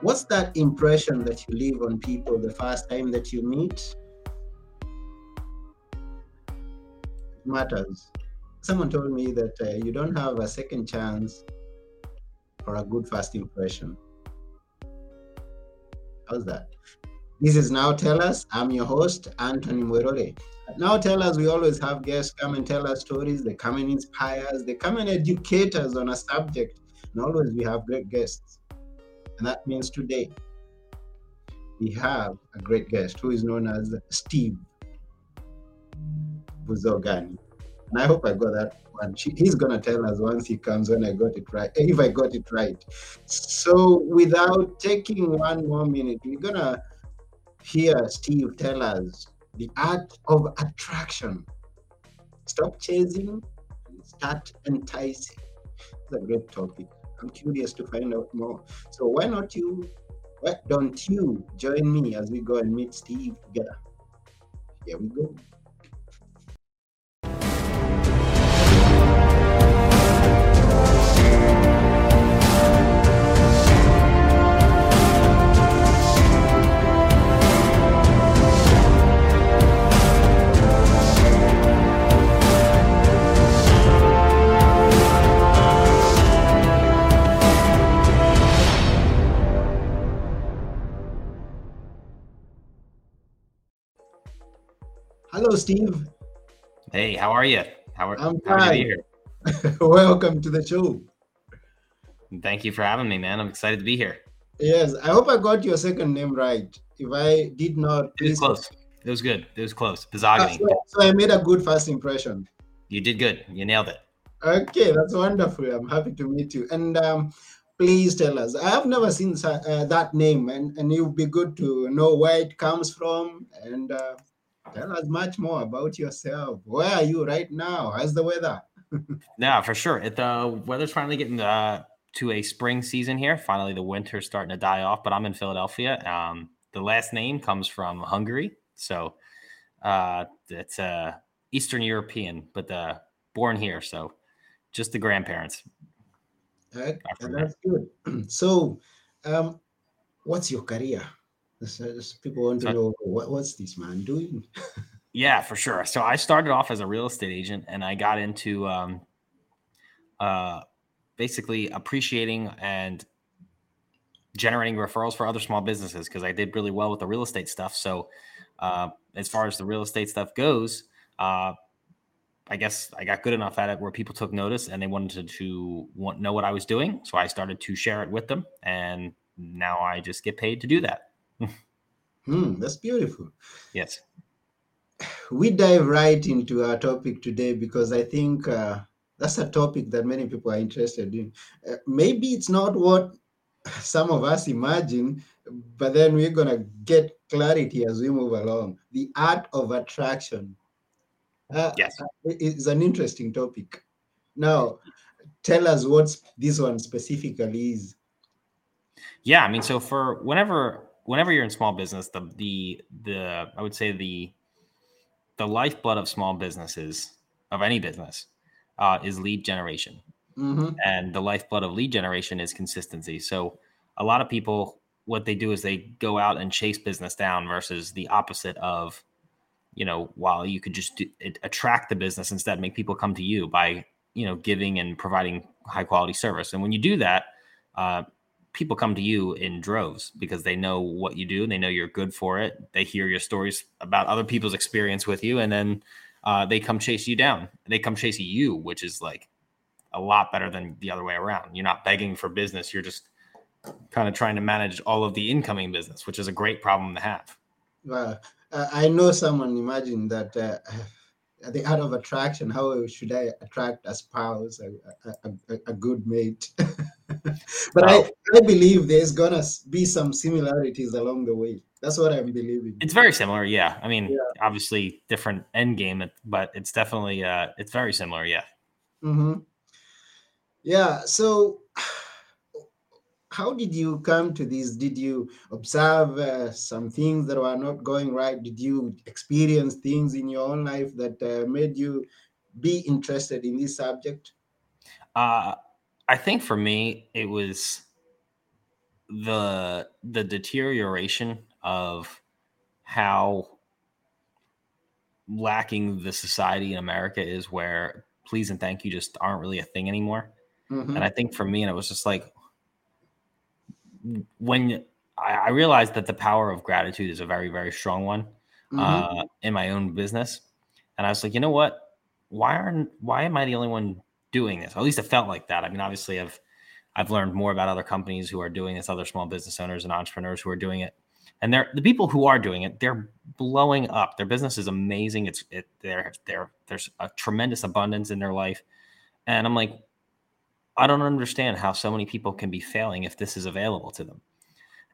what's that impression that you leave on people the first time that you meet? It matters. Someone told me that uh, you don't have a second chance for a good first impression. How's that? This is Now Tell Us. I'm your host, Anthony Mwerole. Now Tell Us, we always have guests come and tell us stories. They come and inspire us. They come and educate us on a subject. And always we have great guests. And that means today we have a great guest who is known as Steve Buzogany. And I hope I got that one. He's going to tell us once he comes when I got it right, eh, if I got it right. So without taking one more minute, we're going to hear Steve tell us the art of attraction. Stop chasing start enticing. It's a great topic. I'm curious to find out more. So why not you? Why don't you join me as we go and meet Steve together? Here we go. Hello, Steve. Hey, how are you? How are, I'm how fine. Welcome to the show. Thank you for having me, man. I'm excited to be here. Yes, I hope I got your second name right. If I did not, it was close. It was good. It was close. Buzogany. So, so I made a good first impression. You did good. You nailed it. Okay, that's wonderful. I'm happy to meet you. And um, please tell us. I have never seen uh, that name, and, and it would be good to know where it comes from and uh, Tell us much more about yourself. Where are you right now? How's the weather? yeah, for sure. It, the weather's finally getting uh, to a spring season here. Finally, the winter's starting to die off, but I'm in Philadelphia. Um, the last name comes from Hungary. So uh, it's uh, Eastern European, but uh, born here. So just the grandparents. Right. That's good. so, um, what's your career? People want to know what, was this man doing. yeah, for sure. So I started off as a real estate agent, and I got into um, uh, basically appreciating and generating referrals for other small businesses because I did really well with the real estate stuff. So uh, as far as the real estate stuff goes, uh, I guess I got good enough at it where people took notice and they wanted to want, know what I was doing. So I started to share it with them, and now I just get paid to do that. Hmm, that's beautiful. Yes. We dive right into our topic today because I think uh, that's a topic that many people are interested in. Uh, maybe it's not what some of us imagine, but then we're going to get clarity as we move along. The art of attraction. Uh, yes. It's an interesting topic. Now, tell us what this one specifically is. Yeah, I mean, so for whenever whenever you're in small business, the the the I would say the the lifeblood of small businesses of any business uh, is lead generation, mm-hmm. and the lifeblood of lead generation is consistency. So a lot of people, what they do is they go out and chase business down versus the opposite of, you know, while you could just do, attract the business instead, make people come to you by you know giving and providing high quality service. And when you do that, uh, people come to you in droves because they know what you do and they know you're good for it. They hear your stories about other people's experience with you, and then uh, they come chase you down. They come chase you, which is like a lot better than the other way around. You're not begging for business. You're just kind of trying to manage all of the incoming business, which is a great problem to have. Well, I know someone imagine that uh, the art of attraction. How should I attract a spouse, a, a, a, a good mate? but wow. I, I believe there's gonna be some similarities along the way. That's what I'm believing. It's very similar, yeah. I mean, yeah. obviously different end game, but it's definitely uh, it's very similar, yeah. Mm-hmm. Yeah. So, how did you come to this? Did you observe uh, some things that were not going right? Did you experience things in your own life that uh, made you be interested in this subject? Uh, I think for me, it was the the deterioration of how lacking the society in America is where please and thank you just aren't really a thing anymore. Mm-hmm. And I think for me, and it was just like when I, I, realized that the power of gratitude is a very, very strong one mm-hmm. uh, in my own business. And I was like, you know what? Why aren't why am I the only one doing this? At least it felt like that. I mean, obviously I've I've learned more about other companies who are doing this, other small business owners and entrepreneurs who are doing it. And they're the people who are doing it, they're blowing up. Their business is amazing. It's it there there there's a tremendous abundance in their life. And I'm like, I don't understand how so many people can be failing if this is available to them.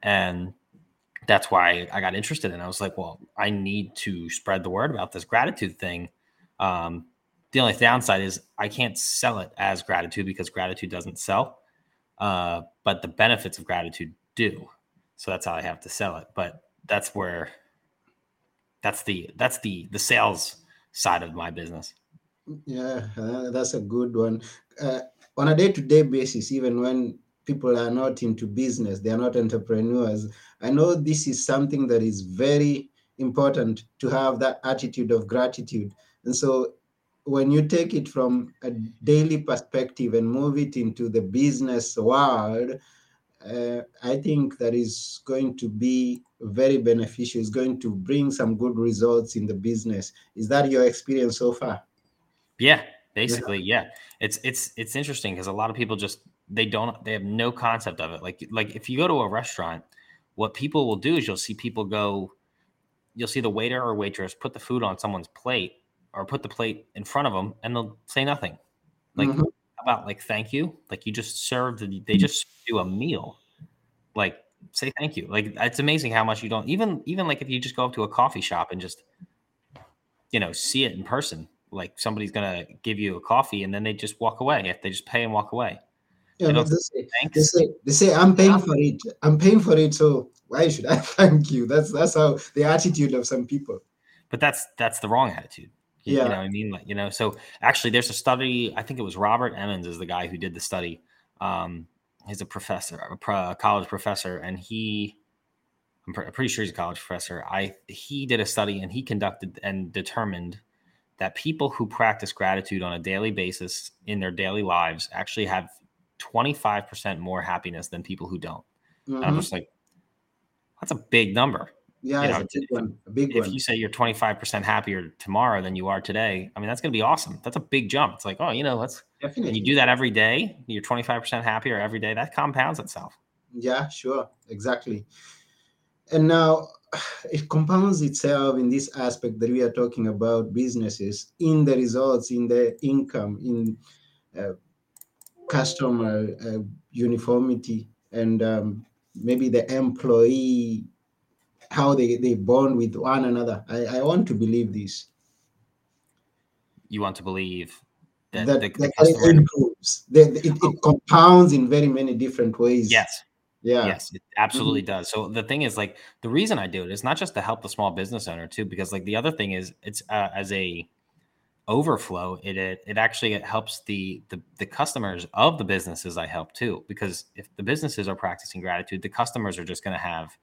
And that's why I got interested. And I was like, well, I need to spread the word about this gratitude thing. Um, the only downside is I can't sell it as gratitude because gratitude doesn't sell. Uh, but the benefits of gratitude do. So that's how I have to sell it. But that's where that's the that's the the sales side of my business. Yeah, uh, that's a good one. Uh, on a day-to-day basis, even when people are not into business, they are not entrepreneurs. I know this is something that is very important to have that attitude of gratitude. And so when you take it from a daily perspective and move it into the business world, uh, I think that is going to be very beneficial. It's going to bring some good results in the business. Is that your experience so far? Yeah, basically, yeah. yeah. It's it's it's interesting because a lot of people just they don't they have no concept of it. Like like if you go to a restaurant, what people will do is you'll see people go, you'll see the waiter or waitress put the food on someone's plate or put the plate in front of them and they'll say nothing. Like mm-hmm. about like thank you. Like you just served they just do a meal. Like say thank you. Like it's amazing how much you don't even even like if you just go up to a coffee shop and just you know see it in person. Like somebody's gonna give you a coffee and then they just walk away. If they just pay and walk away. Yeah, they, say, they, say, they say I'm paying for it. I'm paying for it, so why should I thank you? That's that's how the attitude of some people. But that's that's the wrong attitude. You, yeah. you know what I mean? Like, you know, so actually there's a study, I think it was Robert Emmons is the guy who did the study. Um, he's a professor, a college professor, and he I'm pretty sure he's a college professor. I he did a study and he conducted and determined that people who practice gratitude on a daily basis in their daily lives actually have 25% more happiness than people who don't. Mm-hmm. I'm just like, that's a big number. Yeah, you know, a big one. A big if one. you say you're 25% happier tomorrow than you are today, I mean, that's going to be awesome. That's a big jump. It's like, oh, you know, let's, Definitely. you do that every day, you're 25% happier every day, that compounds itself. Yeah, sure. Exactly. And now it compounds itself in this aspect that we are talking about businesses in the results, in the income, in uh, customer uh, uniformity and um, maybe the employee how they, they bond with one another. I, I want to believe this. You want to believe that, that, the, the customer... it improves. That it, it compounds in very many different ways. Yes. Yeah. Yes it absolutely mm-hmm. does. So the thing is like the reason i do it is not just to help the small business owner too because like the other thing is it's uh, as a overflow it, it it actually it helps the, the the customers of the businesses i help too because if the businesses are practicing gratitude the customers are just going to have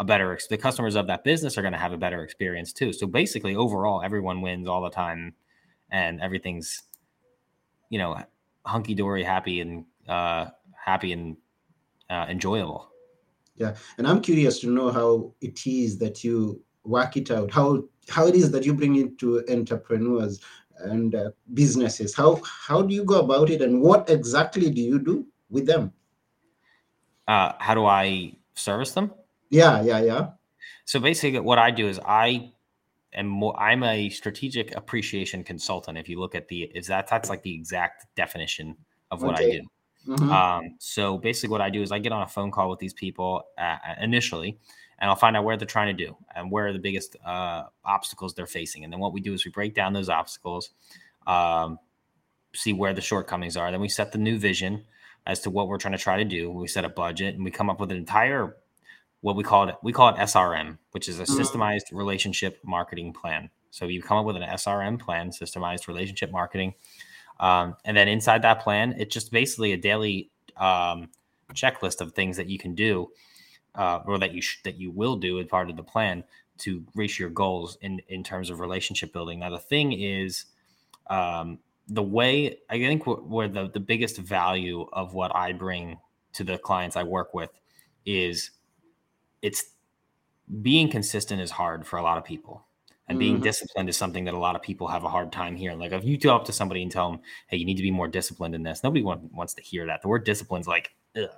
a better the customers of that business are going to have a better experience too. So basically overall everyone wins all the time and everything's you know hunky-dory happy and uh happy and uh, enjoyable. Yeah and i'm curious to know how it is that you work it out how how it is that you bring it to entrepreneurs and uh, businesses. How how do you go about it and what exactly do you do with them? Uh, how do i service them yeah yeah yeah so basically what i do is i am more i'm a strategic appreciation consultant if you look at the is that that's like the exact definition of what okay. i do mm-hmm. um, so basically what i do is i get on a phone call with these people uh, initially and I'll find out where they're trying to do and where are the biggest uh, obstacles they're facing. And then what we do is we break down those obstacles, um, see where the shortcomings are. Then we set the new vision as to what we're trying to try to do. We set a budget and we come up with an entire what we call it we call it SRM, which is a mm-hmm. systemized relationship marketing plan. So you come up with an SRM plan, systemized relationship marketing, um, and then inside that plan, it's just basically a daily um, checklist of things that you can do uh, or that you sh- that you will do as part of the plan to reach your goals in in terms of relationship building. Now the thing is, um, the way I think where the the biggest value of what I bring to the clients I work with is it's being consistent is hard for a lot of people. And being mm-hmm. disciplined is something that a lot of people have a hard time hearing. Like if you go up to somebody and tell them, "Hey, you need to be more disciplined in this," nobody want, wants to hear that. The word discipline is like, ugh.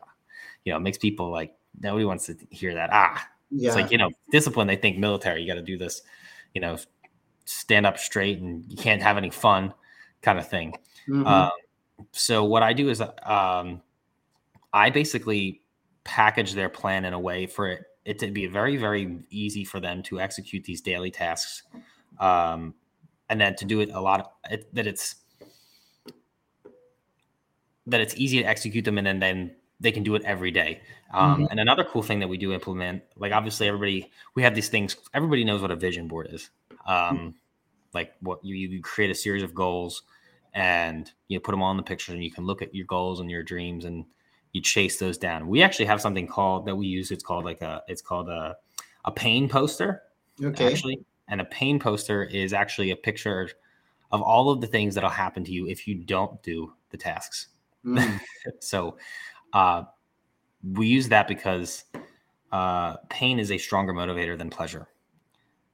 you know, it makes people like nobody wants to hear that. Ah, yeah. it's like you know, discipline. They think military. You got to do this, you know, stand up straight, and you can't have any fun, kind of thing. Mm-hmm. Um, so what I do is, um, I basically package their plan in a way for it it to be very very easy for them to execute these daily tasks um, and then to do it a lot of, it, that it's that it's easy to execute them and then then they can do it every day um, mm-hmm. and another cool thing that we do implement like obviously everybody we have these things everybody knows what a vision board is um, mm-hmm. like what you, you create a series of goals and you know, put them all in the picture and you can look at your goals and your dreams and you chase those down. We actually have something called that we use. It's called like a it's called a a pain poster. Okay. Actually, and a pain poster is actually a picture of all of the things that'll happen to you if you don't do the tasks. Mm. so uh, we use that because uh, pain is a stronger motivator than pleasure,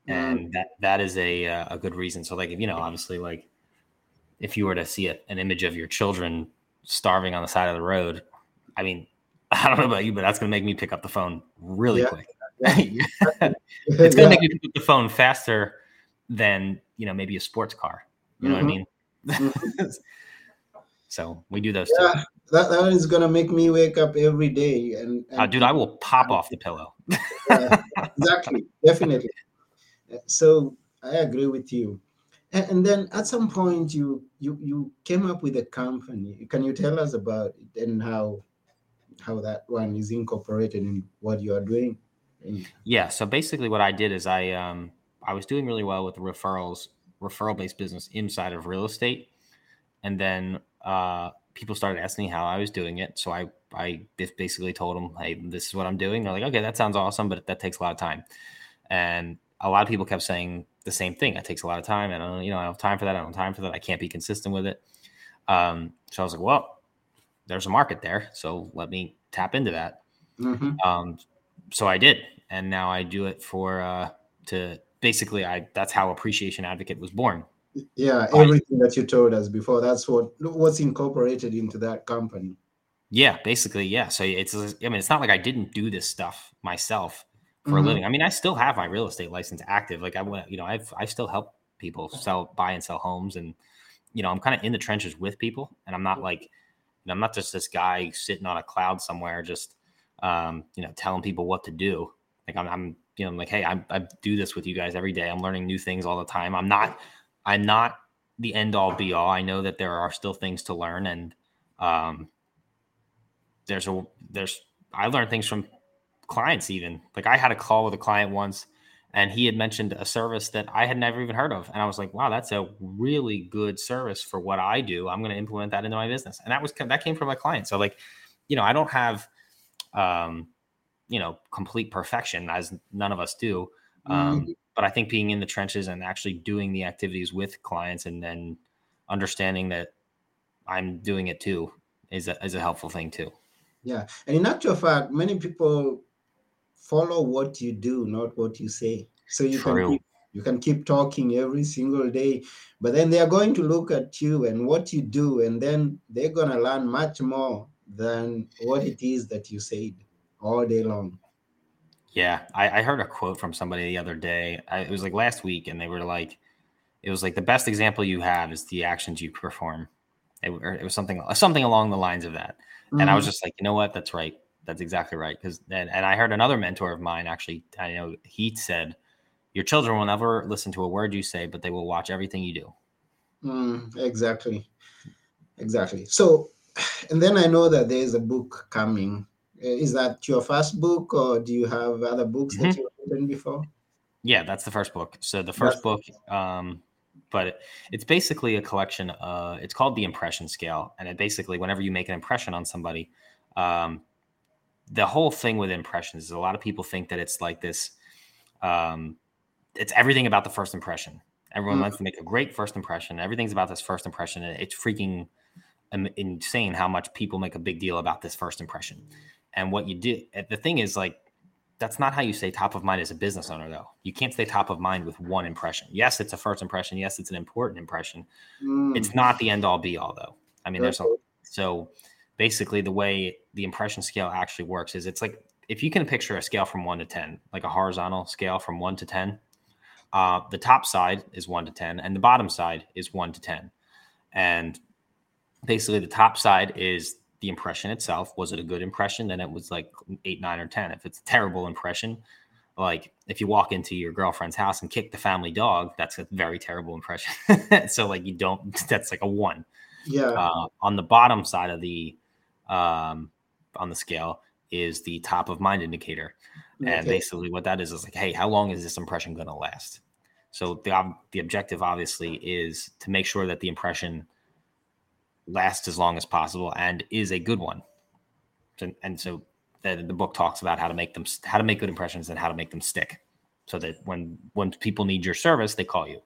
mm. and that that is a uh, a good reason. So like you know obviously like if you were to see a, an image of your children starving on the side of the road I mean, I don't know about you, but that's going to make me pick up the phone really yeah. quick. it's going to make me pick up the phone faster than you know maybe a sports car. You know mm-hmm. what I mm-hmm. mean? Mm-hmm. so we do those. Yeah, that that is going to make me wake up every day. And, and uh, dude, I will pop off the pillow. exactly, definitely. So I agree with you. And, and then at some point, you you you came up with a company. Can you tell us about it and how how that one is incorporated in what you are doing. Yeah. So basically, what I did is I um, I was doing really well with referrals, referral based business inside of real estate, and then uh, people started asking me how I was doing it. So I I basically told them, hey, this is what I'm doing. They're like, okay, that sounds awesome, but that takes a lot of time. And a lot of people kept saying the same thing. It takes a lot of time. and I don't, you know, I don't have time for that. I don't have time for that. I can't be consistent with it. Um, so I was like, well, there's a market there, so let me tap into that. Mm-hmm. Um, so I did, and now I do it for uh, to basically I that's how Appreciation Advocate was born. Yeah, everything I, that you told us before, that's what what's incorporated into that company. Yeah, basically, yeah. So it's I mean, it's not like I didn't do this stuff myself for mm-hmm. a living. I mean, I still have my real estate license active. Like I went, you know, I've I still help people sell, buy and sell homes, and you know, I'm kind of in the trenches with people, and I'm not like know, I'm not just this guy sitting on a cloud somewhere, just um, you know, telling people what to do. Like I'm, I'm you know, I'm like, hey, I, I do this with you guys every day. I'm learning new things all the time. I'm not, I'm not the end all be all. I know that there are still things to learn, and um, there's a there's I learned things from clients even. Like I had a call with a client once and he had mentioned a service that I had never even heard of. And I was like, wow, that's a really good service for what I do. I'm going to implement that into my business. And that was that came from a client. So like, you know, I don't have um, you know, complete perfection as none of us do. Um, mm-hmm. but I think being in the trenches and actually doing the activities with clients and then understanding that I'm doing it too is a, is a helpful thing too. Yeah. And in actual fact, many people follow what you do, not what you say. So you True. can keep, you can keep talking every single day, but then they are going to look at you and what you do, and then they're gonna learn much more than what it is that you said all day long. Yeah, I, I heard a quote from somebody the other day. I, it was like last week, and they were like, "It was like the best example you have is the actions you perform." It, it was something something along the lines of that, mm-hmm. and I was mm-hmm. just like, you know what, that's right that's exactly right. Because and, and I heard another mentor of mine actually, I know he said, your children will never listen to a word you say, but they will watch everything you do. Mm, exactly, exactly. So, and then I know that there is a book coming. Uh, is that your first book, or do you have other books mm-hmm. that you've written before? Yeah, that's the first book. So the first that's- book, um, but it's basically a collection. Uh, it's called the impression scale, and it basically, whenever you make an impression on somebody, um, the whole thing with impressions is a lot of people think that it's like this um it's everything about the first impression. Everyone mm. wants to make a great first impression. Everything's about this first impression and it's freaking insane how much people make a big deal about this first impression. And what you do the thing is like that's not how you stay top of mind as a business owner though. You can't stay top of mind with one impression. Yes it's a first impression. Yes it's an important impression. Mm. it's not the end all be all though. I mean there's a, so basically the way the impression scale actually works is it's like if you can picture a scale from 1 to 10 like a horizontal scale from 1 to 10 uh, the top side is 1 to 10 and the bottom side is 1 to 10 and basically the top side is the impression itself. Was it a good impression? Then it was like 8 9 or 10 if it's a terrible impression like if you walk into your girlfriend's house and kick the family dog that's a very terrible impression. So like you don't that's like a 1 yeah. Uh, on the bottom side of the um, on the scale is the top of mind indicator. Okay. And basically, what that is is like, hey, how long is this impression going to last? So the the objective obviously is to make sure that the impression lasts as long as possible and is a good one. And, and so the, the book talks about how to make them how to make good impressions and how to make them stick, so that when when people need your service, they call you.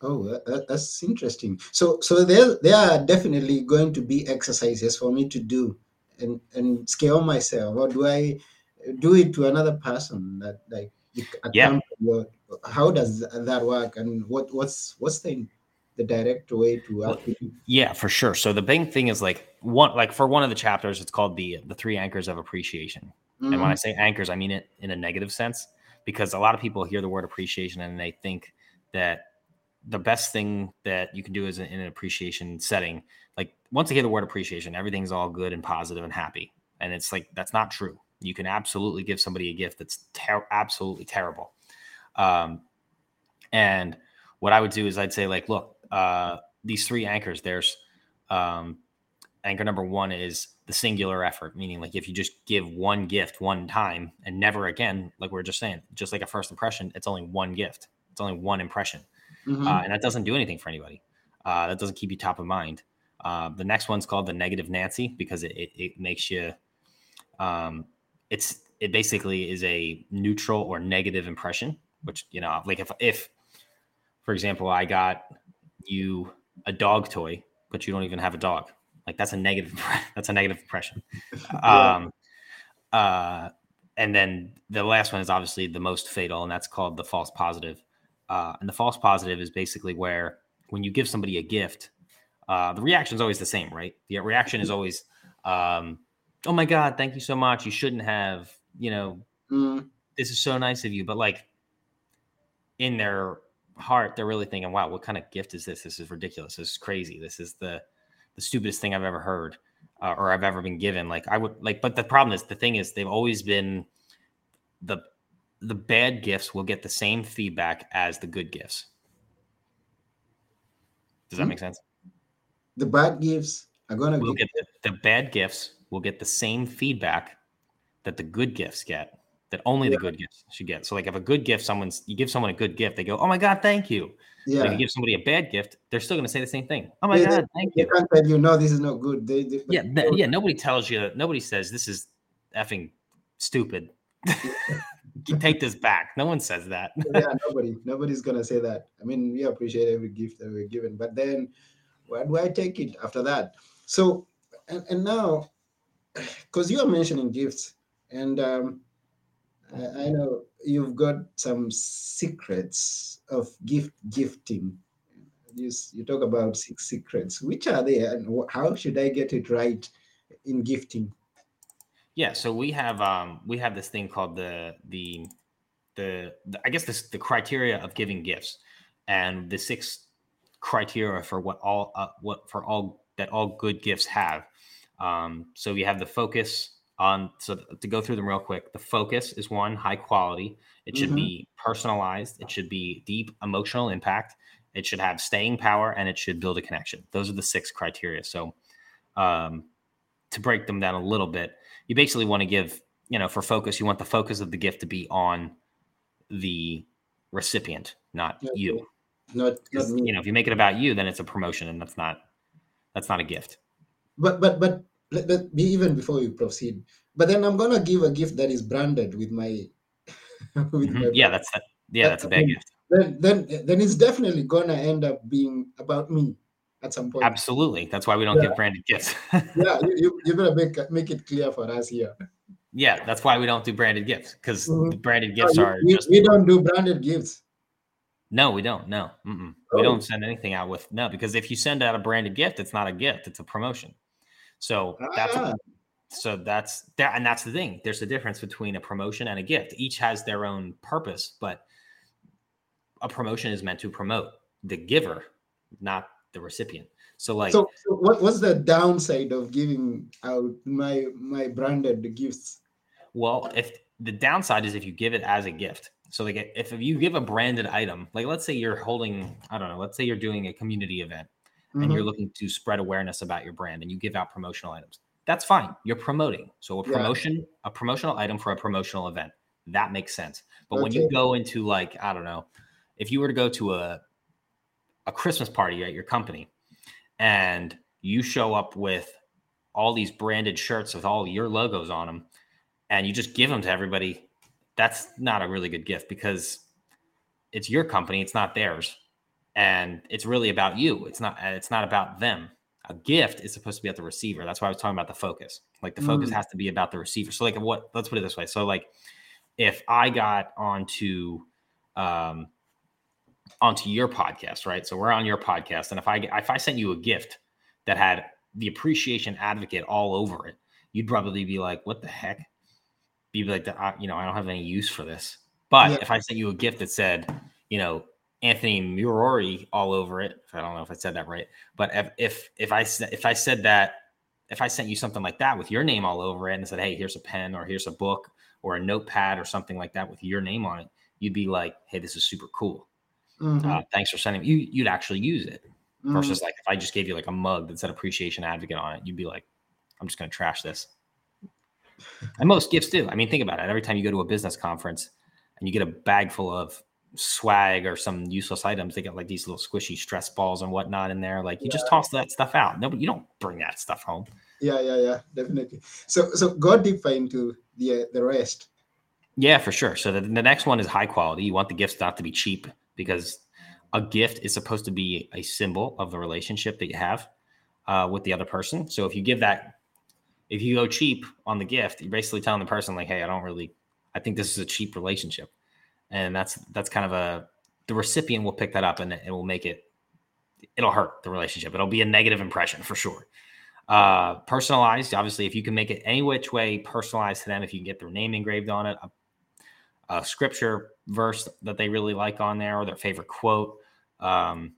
Oh, that, that's interesting. So, so there, there are definitely going to be exercises for me to do and and scale myself. Or do I do it to another person that like yeah? How does that work? And what what's what's the the direct way to well, yeah for sure so the big thing is like one like for one of the chapters it's called the the three anchors of appreciation mm-hmm. and when i mm-hmm. say anchors i mean it in a negative sense because a lot of people hear the word appreciation and they think that the best thing that you can do is in an appreciation setting. Like once you hear the word appreciation, everything's all good and positive and happy. And it's like that's not true. You can absolutely give somebody a gift that's ter- absolutely terrible. Um, and what I would do is I'd say like, look, uh, these three anchors. There's um, anchor number one is the singular effort, meaning like if you just give one gift one time and never again, like we are just saying, just like a first impression, it's only one gift. It's only one impression mm-hmm. uh, and that doesn't do anything for anybody. Uh, that doesn't keep you top of mind. Uh, the next one's called the negative Nancy because it, it, it makes you. Um, it's it basically is a neutral or negative impression, which you know, like if if, for example, I got you a dog toy, but you don't even have a dog, like that's a negative. that's a negative impression. yeah. Um, uh, and then the last one is obviously the most fatal, and that's called the false positive. Uh, and the false positive is basically where when you give somebody a gift, uh, the reaction is always the same, right? The reaction is always, um, "Oh my god, thank you so much. You shouldn't have. You know, mm. this is so nice of you." But like in their heart, they're really thinking, "Wow, what kind of gift is this? This is ridiculous. This is crazy. This is the the stupidest thing I've ever heard uh, or I've ever been given." Like I would like, but the problem is, the thing is, they've always been the the bad gifts will get the same feedback as the good gifts. Does that hmm? make sense? The bad gifts are going to we'll get the, the, bad gifts will get the same feedback that the good gifts get. That only yeah. the good gifts should get. So, like, if a good gift, someone's you give someone a good gift, they go, "Oh my god, thank you." Yeah. But if you give somebody a bad gift, they're still going to say the same thing. Oh my they, god, thank they you. Can't tell you no, this is not good. They, they yeah, yeah. Nobody tells you. Nobody says this is effing stupid. take this back. No one says that. yeah, nobody, nobody's gonna say that. I mean, we appreciate every gift that we're given, but then where do I take it after that? So, and, and now, because you are mentioning gifts, and um, I, I know you've got some secrets of gift gifting. You, you talk about six secrets. Which are they, and how should I get it right in gifting? Yeah, so we have um we have this thing called the the the, the I guess this the criteria of giving gifts and the six criteria for what all uh, what for all that all good gifts have. Um, so we have the focus on so to go through them real quick. The focus is one high quality. It should mm-hmm. be personalized. It should be deep emotional impact. It should have staying power and it should build a connection. Those are the six criteria. So um, to break them down a little bit, you basically want to give, you know, for focus, you want the focus of the gift to be on the recipient, not you. Not, not you know, if you make it about you, then it's a promotion, and that's not that's not a gift. But but but let, let me even before you proceed. But then I'm gonna give a gift that is branded with my with mm-hmm. my yeah, that's that. Yeah, that's a bad gift. Then then then it's definitely gonna end up being about me at some point. Absolutely. That's why we don't yeah. give branded gifts. yeah, you, you better make make it clear for us here. Yeah, that's why we don't do branded gifts because mm-hmm. branded gifts no, are we, just. We don't do branded gifts. No, we don't. No, oh. we don't send anything out with no because if you send out a branded gift, it's not a gift; it's a promotion. So ah. that's so that's that, and that's the thing. There's a difference between a promotion and a gift. Each has their own purpose, but a promotion is meant to promote the giver, not the recipient. So like so, so what what's the downside of giving out my my branded gifts? Well, if the downside is if you give it as a gift. So like if you give a branded item, like let's say you're holding, I don't know, let's say you're doing a community event mm-hmm. and you're looking to spread awareness about your brand and you give out promotional items. That's fine. You're promoting. So a promotion, yeah. a promotional item for a promotional event. That makes sense. But okay. when you go into like, I don't know, if you were to go to a a Christmas party at your company and you show up with all these branded shirts with all your logos on them and you just give them to everybody, that's not a really good gift because it's your company, it's not theirs. And it's really about you. It's not it's not about them. A gift is supposed to be at the receiver. That's why I was talking about the focus. Like the focus mm. has to be about the receiver. So like what let's put it this way. So like if I got onto um onto your podcast, right? So we're on your podcast, and if I if I sent you a gift that had the appreciation advocate all over it, you'd probably be like, "What the heck?" Be like, "You know, I don't have any use for this." But yeah. if I sent you a gift that said, you know, Anthony Murori all over it, I don't know if I said that right, but if if if I if I said that if I sent you something like that with your name all over it and said, "Hey, here's a pen or here's a book or a notepad or something like that with your name on it," you'd be like, "Hey, this is super cool." Mm-hmm. Uh, thanks for sending. You you'd actually use it mm-hmm. versus like if I just gave you like a mug that said appreciation advocate on it, you'd be like, I'm just going to trash this. and most gifts do. I mean, think about it. Every time you go to a business conference and you get a bag full of swag or some useless items, they got like these little squishy stress balls and whatnot in there. Like you yeah. just toss that stuff out. No, but you don't bring that stuff home. Yeah, yeah, yeah, definitely. So, so go deeper into the uh, the rest. Yeah, for sure. So the, the next one is high quality. You want the gifts not to be cheap because a gift is supposed to be a symbol of the relationship that you have uh, with the other person. So if you give that, if you go cheap on the gift, you're basically telling the person like, "Hey, I don't really, I think this is a cheap relationship," and that's that's kind of a the recipient will pick that up and it will make it it'll hurt the relationship. It'll be a negative impression for sure. Uh, personalized, obviously, if you can make it any which way personalized to them, if you can get their name engraved on it, a a scripture verse that they really like on there or their favorite quote, um,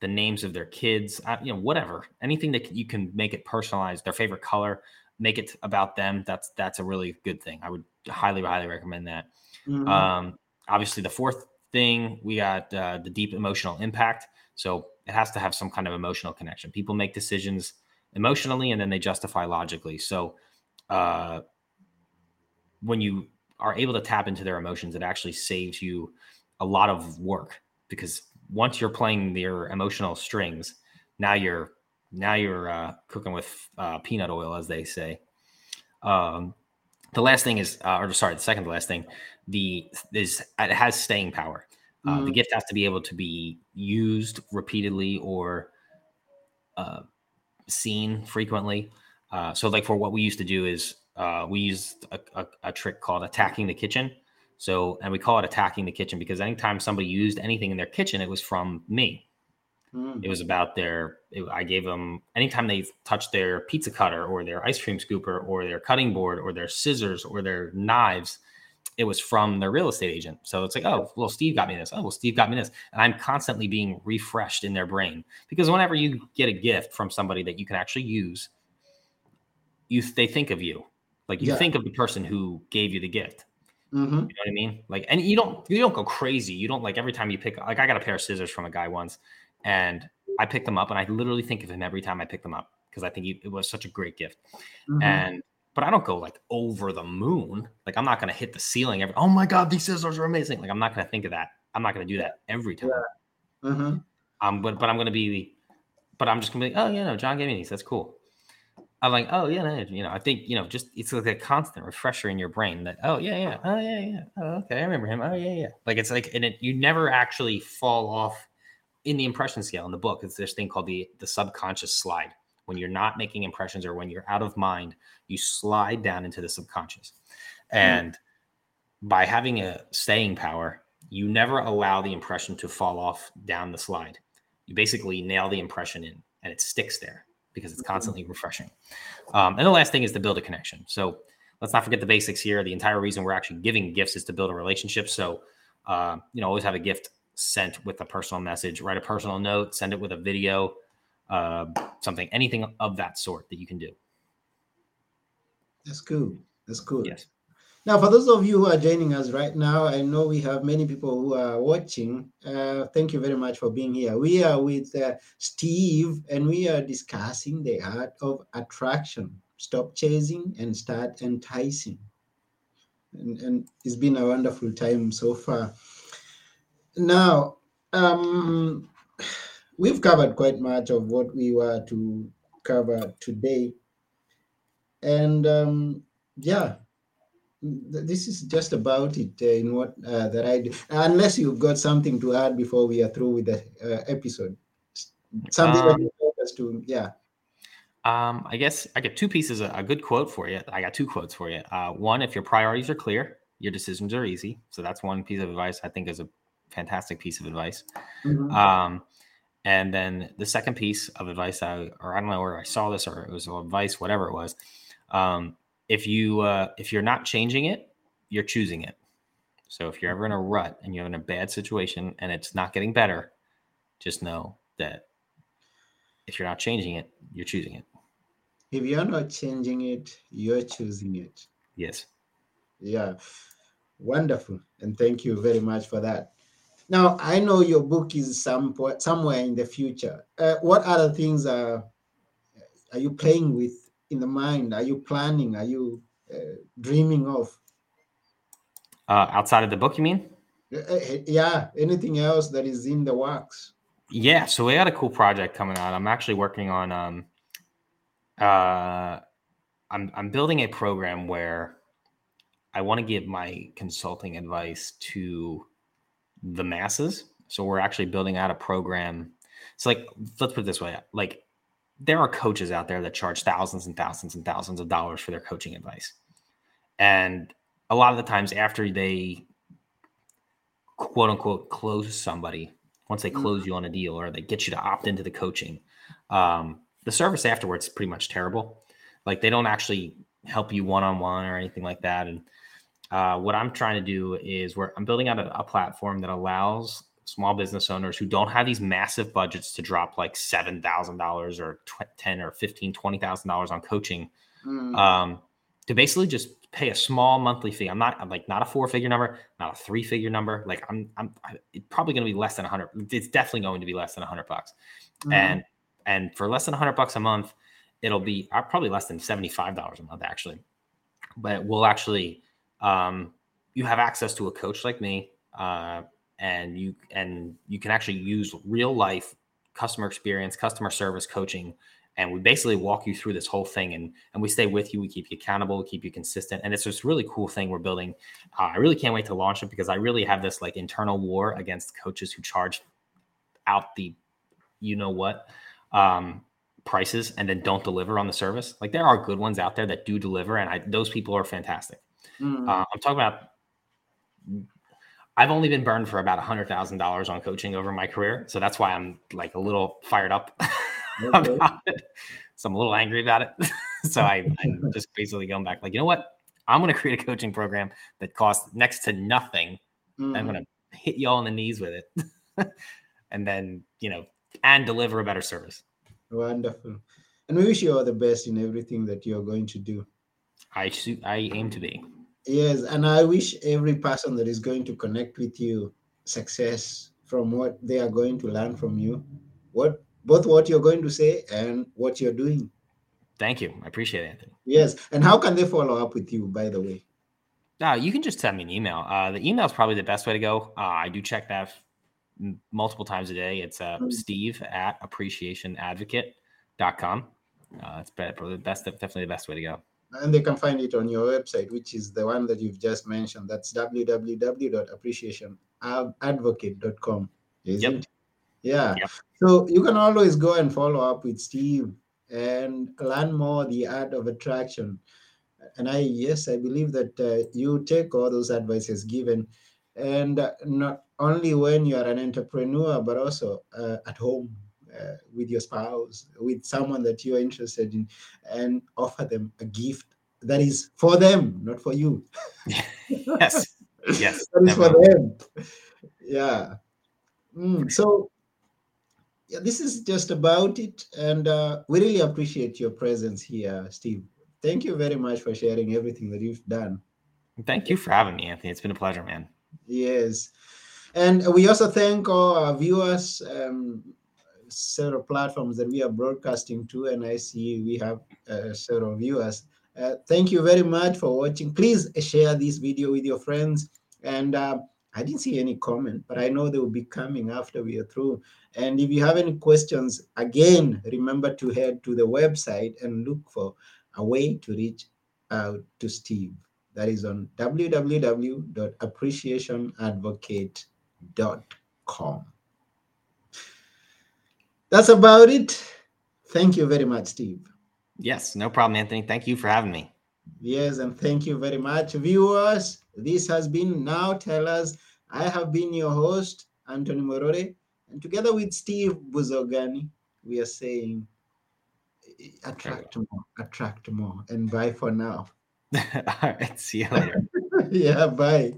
the names of their kids, uh, you know, whatever, anything that you can make it personalized, their favorite color, make it about them. That's that's a really good thing. I would highly highly recommend that. Mm-hmm. Um, obviously, the fourth thing we got uh, the deep emotional impact. So it has to have some kind of emotional connection. People make decisions emotionally and then they justify logically. So uh, when you are able to tap into their emotions, it actually saves you a lot of work because once you're playing their emotional strings, now you're now you're uh, cooking with uh, peanut oil, as they say. Um, the last thing is, uh, or sorry, the second to last thing, the is it has staying power. Uh, mm. The gift has to be able to be used repeatedly or uh, seen frequently. Uh, so, like for what we used to do is uh, we used a, a, a, trick called attacking the kitchen. So, and we call it attacking the kitchen because anytime somebody used anything in their kitchen, it was from me. Mm. It was about their, it, I gave them, anytime they touched their pizza cutter or their ice cream scooper or their cutting board or their scissors or their knives, it was from their real estate agent. So it's like, oh, well, Steve got me this. Oh, well, Steve got me this. And I'm constantly being refreshed in their brain because whenever you get a gift from somebody that you can actually use, you they think of you like you yeah. think of the person who gave you the gift. Mm-hmm. You know what I mean? Like, and you don't you don't go crazy. You don't like every time you pick. Like, I got a pair of scissors from a guy once, and I picked them up, and I literally think of him every time I pick them up because I think he, it was such a great gift. Mm-hmm. And but I don't go like over the moon. Like, I'm not gonna hit the ceiling every. Oh my god, these scissors are amazing! Like, I'm not gonna think of that. I'm not gonna do that every time. Yeah. Mm-hmm. Um, but but I'm gonna be, but I'm just gonna be. oh yeah, no, John gave me these. That's cool. I'm like, oh yeah, no, you know, I think you know, just it's like a constant refresher in your brain that, oh yeah, yeah, oh yeah, yeah, oh, okay, I remember him. Oh yeah, yeah. Like it's like, and it, you never actually fall off in the impression scale in the book. It's this thing called the the subconscious slide. When you're not making impressions or when you're out of mind, you slide down into the subconscious, hmm. and mm. by having a staying power, you never allow the impression to fall off down the slide. You basically nail the impression in, and it sticks there because it's mm-hmm. constantly refreshing. Um, and the last thing is to build a connection. So let's not forget the basics here. The entire reason we're actually giving gifts is to build a relationship. So, uh, you know, always have a gift sent with a personal message, write a personal note, send it with a video, uh, something, anything of that sort that you can do. That's cool. That's cool. Yes. Now, for those of you who are joining us right now, I know we have many people who are watching. Uh, thank you very much for being here. We are with uh, Steve, and we are discussing the art of attraction. Stop chasing and start enticing. And, and it's been a wonderful time so far. Now, um, we've covered quite much of what we were to cover today. And um, yeah, this is just about it uh, in what uh, that I do. Unless you've got something to add before we are through with the uh, episode, something um, that you us to, yeah. Um, I guess I got two pieces, a good quote for you. I got two quotes for you. Uh, one, if your priorities are clear, your decisions are easy. So that's one piece of advice I think is a fantastic piece of advice. Mm-hmm. Um, and then the second piece of advice, I, or I don't know where I saw this or it was advice, whatever it was. Um, if you uh, if you're not changing it, you're choosing it. So if you're ever in a rut and you're in a bad situation and it's not getting better, just know that if you're not changing it, you're choosing it. If you're not changing it, you're choosing it. Yes. Yeah. Wonderful. And thank you very much for that. Now, I know your book is some somewhere in the future. Uh, what other things are are you playing with in the mind? Are you planning? Are you uh, dreaming of? Uh, outside of the book, you mean? Uh, uh, yeah. Anything else that is in the works? Yeah. So we got a cool project coming out. I'm actually working on. Um, uh, I'm I'm building a program where I want to give my consulting advice to the masses. So we're actually building out a program. So like, let's put it this way: like there are coaches out there that charge thousands and thousands and thousands of dollars for their coaching advice. And a lot of the times after they quote unquote close somebody, once they close you on a deal or they get you to opt into the coaching, um, the service afterwards is pretty much terrible. Like they don't actually help you one on one or anything like that. And uh, what I'm trying to do is where I'm building out a, a platform that allows small business owners who don't have these massive budgets to drop like $7,000 or 10 or 15, $20,000 on coaching mm. um, to basically just pay a small monthly fee. I'm not I'm like not a four figure number, not a three figure number. Like I'm, I'm it's probably going to be less than a hundred. It's definitely going to be less than a hundred bucks. Mm. And, and for less than a hundred bucks a month, it'll be uh, probably less than $75 a month actually, but we'll actually, um, you have access to a coach like me, uh, and you and you can actually use real life customer experience, customer service coaching, and we basically walk you through this whole thing and and we stay with you. We keep you accountable we keep you consistent and it's this really cool thing we're building. Uh, i really can't wait to launch it because i really have this like internal war against coaches who charge out the you know what um, prices and then don't deliver on the service. Like there are good ones out there that do deliver and I, those people are fantastic. Mm. uh, i'm talking about I've only been burned for about a hundred thousand dollars on coaching over my career, so that's why I'm like a little fired up okay. about it. So I'm a little angry about it. so I, I'm just basically going back, like you know what? I'm going to create a coaching program that costs next to nothing. Mm. I'm going to hit you all in the knees with it, and then you know, and deliver a better service. Wonderful, and we wish you all the best in everything that you're going to do. I I aim to be. Yes, and I wish every person that is going to connect with you success from what they are going to learn from you, what both what you're going to say and what you're doing. Thank you. I appreciate it, Anthony. Yes. And how can they follow up with you, by the way? Uh, you can just send me an email. Uh, the email is probably the best way to go. Uh, I do check that multiple times a day. It's uh, mm. steve at appreciationadvocate.com. Uh, that's the best, definitely the best way to go. And they can find it on your website, which is the one that you've just mentioned. That's www.appreciationadvocate.com. Is Yep. it? Yeah. Yep. So you can always go and follow up with Steve and learn more the art of attraction. And I, yes, I believe that uh, you take all those advices given, and uh, not only when you are an entrepreneur, but also uh, at home uh, with your spouse, with someone that you are interested in, and offer them a gift that is for them, not for you. Yes. Yes. that is for them. Yeah. Mm, so yeah, this is just about it, and uh, we really appreciate your presence here, Steve. Thank you very much for sharing everything that you've done. Thank you for having me, Anthony. It's been a pleasure, man. Yes, and we also thank all our viewers. Um, several platforms that we are broadcasting to, and I see we have uh, several viewers. Uh, thank you very much for watching. Please share this video with your friends. And uh, I didn't see any comment, but I know they will be coming after we are through. And if you have any questions, again, remember to head to the website and look for a way to reach out to Steve. That is on www.appreciationadvocate.com. That's about it. Thank you very much, Steve. Yes, no problem, Anthony. Thank you for having me. Yes, and thank you very much, viewers. This has been Now Tell Us. I have been your host, Anthony Morore, and together with Steve Buzogany, we are saying attract more, attract more, and bye for now. All right. See you later. yeah, bye.